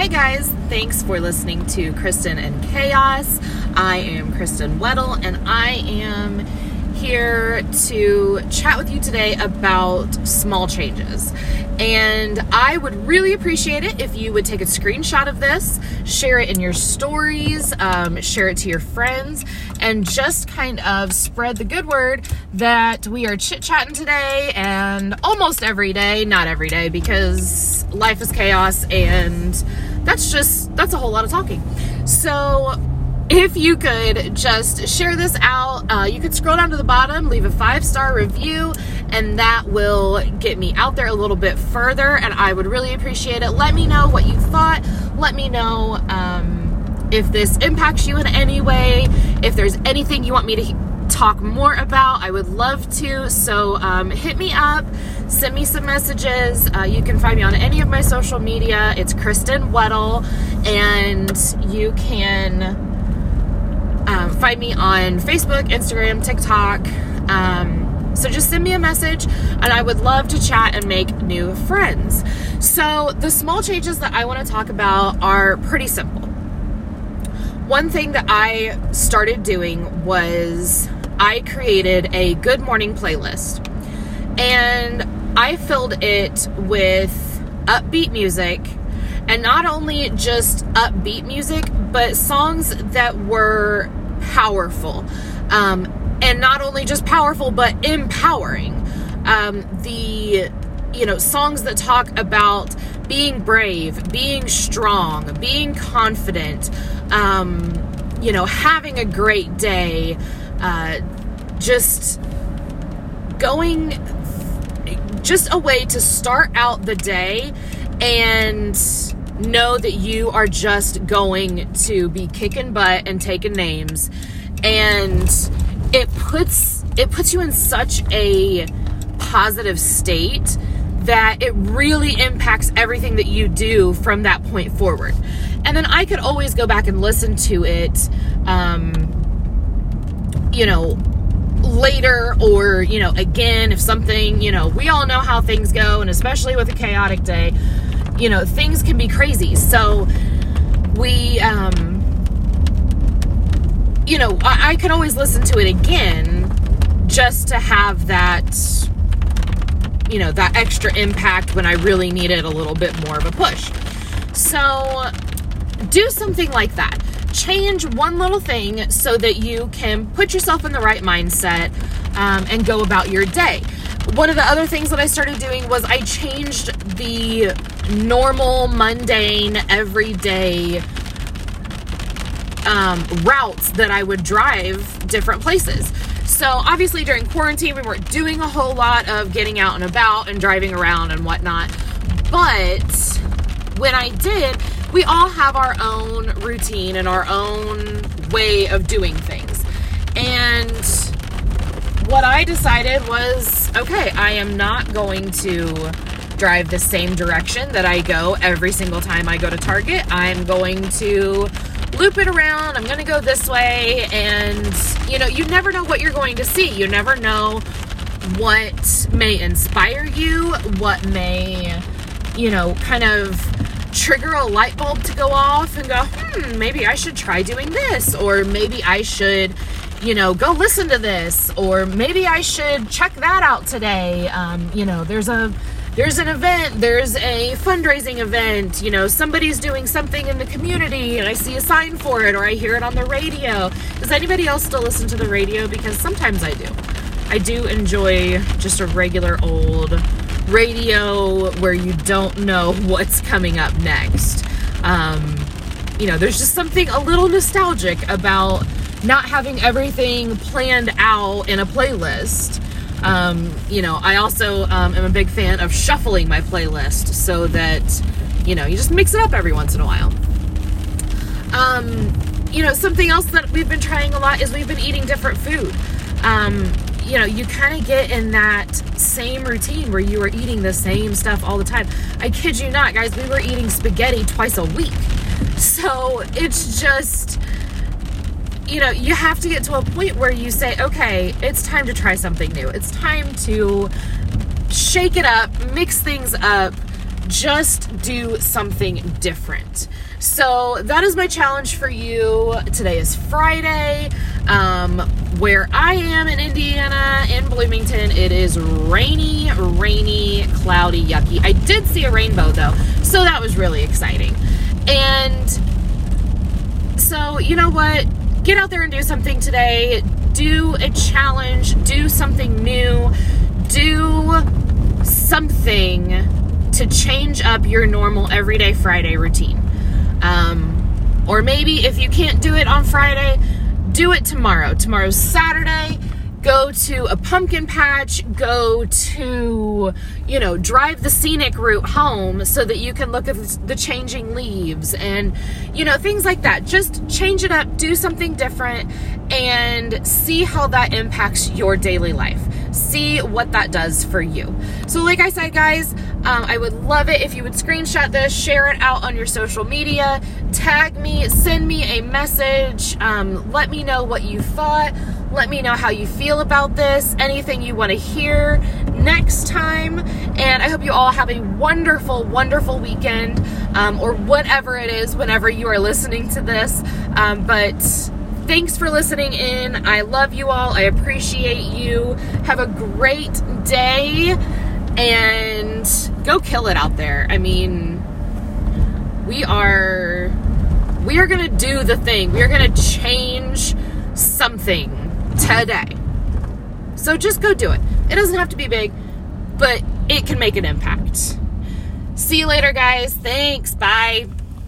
Hey guys, thanks for listening to Kristen and Chaos. I am Kristen Weddle and I am here to chat with you today about small changes. And I would really appreciate it if you would take a screenshot of this, share it in your stories, um, share it to your friends, and just kind of spread the good word that we are chit chatting today and almost every day, not every day, because life is chaos and that's just, that's a whole lot of talking. So, if you could just share this out, uh, you could scroll down to the bottom, leave a five star review, and that will get me out there a little bit further. And I would really appreciate it. Let me know what you thought. Let me know um, if this impacts you in any way. If there's anything you want me to talk more about, I would love to. So um, hit me up, send me some messages. Uh, you can find me on any of my social media. It's Kristen Weddle, and you can um, find me on Facebook, Instagram, TikTok. Um, so just send me a message, and I would love to chat and make new friends. So, the small changes that I want to talk about are pretty simple. One thing that I started doing was I created a good morning playlist, and I filled it with upbeat music and not only just upbeat music, but songs that were powerful. Um, and not only just powerful, but empowering. Um, the, you know, songs that talk about being brave, being strong, being confident, um, you know, having a great day, uh, just going, just a way to start out the day and know that you are just going to be kicking butt and taking names. And it puts it puts you in such a positive state that it really impacts everything that you do from that point forward. And then i could always go back and listen to it um, you know later or you know again if something you know we all know how things go and especially with a chaotic day you know, things can be crazy. So we, um, you know, I, I could always listen to it again just to have that, you know, that extra impact when I really needed a little bit more of a push. So do something like that. Change one little thing so that you can put yourself in the right mindset um, and go about your day. One of the other things that I started doing was I changed the normal, mundane, everyday um, routes that I would drive different places. So, obviously, during quarantine, we weren't doing a whole lot of getting out and about and driving around and whatnot. But when I did, we all have our own routine and our own way of doing things. And what I decided was okay, I am not going to drive the same direction that I go every single time I go to Target. I'm going to loop it around. I'm going to go this way. And, you know, you never know what you're going to see. You never know what may inspire you, what may, you know, kind of trigger a light bulb to go off and go, hmm, maybe I should try doing this. Or maybe I should you know, go listen to this, or maybe I should check that out today. Um, you know, there's a there's an event, there's a fundraising event, you know, somebody's doing something in the community and I see a sign for it or I hear it on the radio. Does anybody else still listen to the radio? Because sometimes I do. I do enjoy just a regular old radio where you don't know what's coming up next. Um, you know, there's just something a little nostalgic about not having everything planned out in a playlist um, you know, I also um, am a big fan of shuffling my playlist so that, you know, you just mix it up every once in a while. Um, you know, something else that we've been trying a lot is we've been eating different food. Um, you know, you kind of get in that same routine where you are eating the same stuff all the time. I kid you not, guys, we were eating spaghetti twice a week. So it's just you know, you have to get to a point where you say, okay, it's time to try something new. It's time to shake it up, mix things up, just do something different. So that is my challenge for you. Today is Friday. Um, where I am in Indiana, in Bloomington, it is rainy, rainy, cloudy, yucky. I did see a rainbow though, so that was really exciting. And so, you know what? Get out there and do something today. Do a challenge, do something new, do something to change up your normal everyday Friday routine. Um, or maybe if you can't do it on Friday, do it tomorrow. Tomorrow's Saturday. Go to a pumpkin patch, go to, you know, drive the scenic route home so that you can look at the changing leaves and, you know, things like that. Just change it up, do something different, and see how that impacts your daily life see what that does for you. So, like I said, guys, um, I would love it if you would screenshot this, share it out on your social media, tag me, send me a message, um, let me know what you thought. Let me know how you feel about this, anything you want to hear next time. And I hope you all have a wonderful, wonderful weekend um, or whatever it is whenever you are listening to this. Um, but Thanks for listening in. I love you all. I appreciate you. Have a great day and go kill it out there. I mean, we are we are going to do the thing. We are going to change something today. So just go do it. It doesn't have to be big, but it can make an impact. See you later, guys. Thanks. Bye.